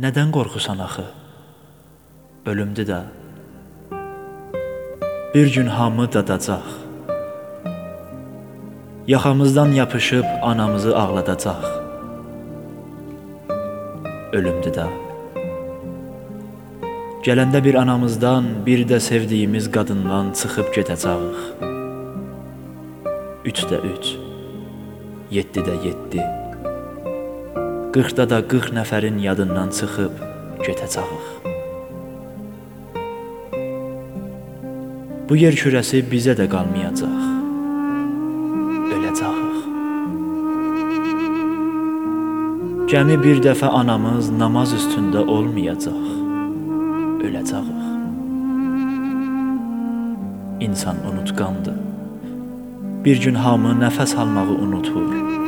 Nədən qorxusan axı? Ölümdür də. Bir gün hamı dadacaq. Yaxamızdan yapışıb anamızı ağladacaq. Ölümdür də. Gələndə bir anamızdan, bir də sevdiyimiz qadından çıxıb gedəcəyik. 3-də 3. 7-də 7. 40-da da 40 nəfərin yadından çıxıb gedəcəyik. Bu yer kürəsi bizə də qalmayacaq. Öləcəyik. Gəmi bir dəfə anamız namaz üstündə olmayacaq. Öləcəyik. İnsan unutqandır. Bir gün hamı nəfəs almağı unutur.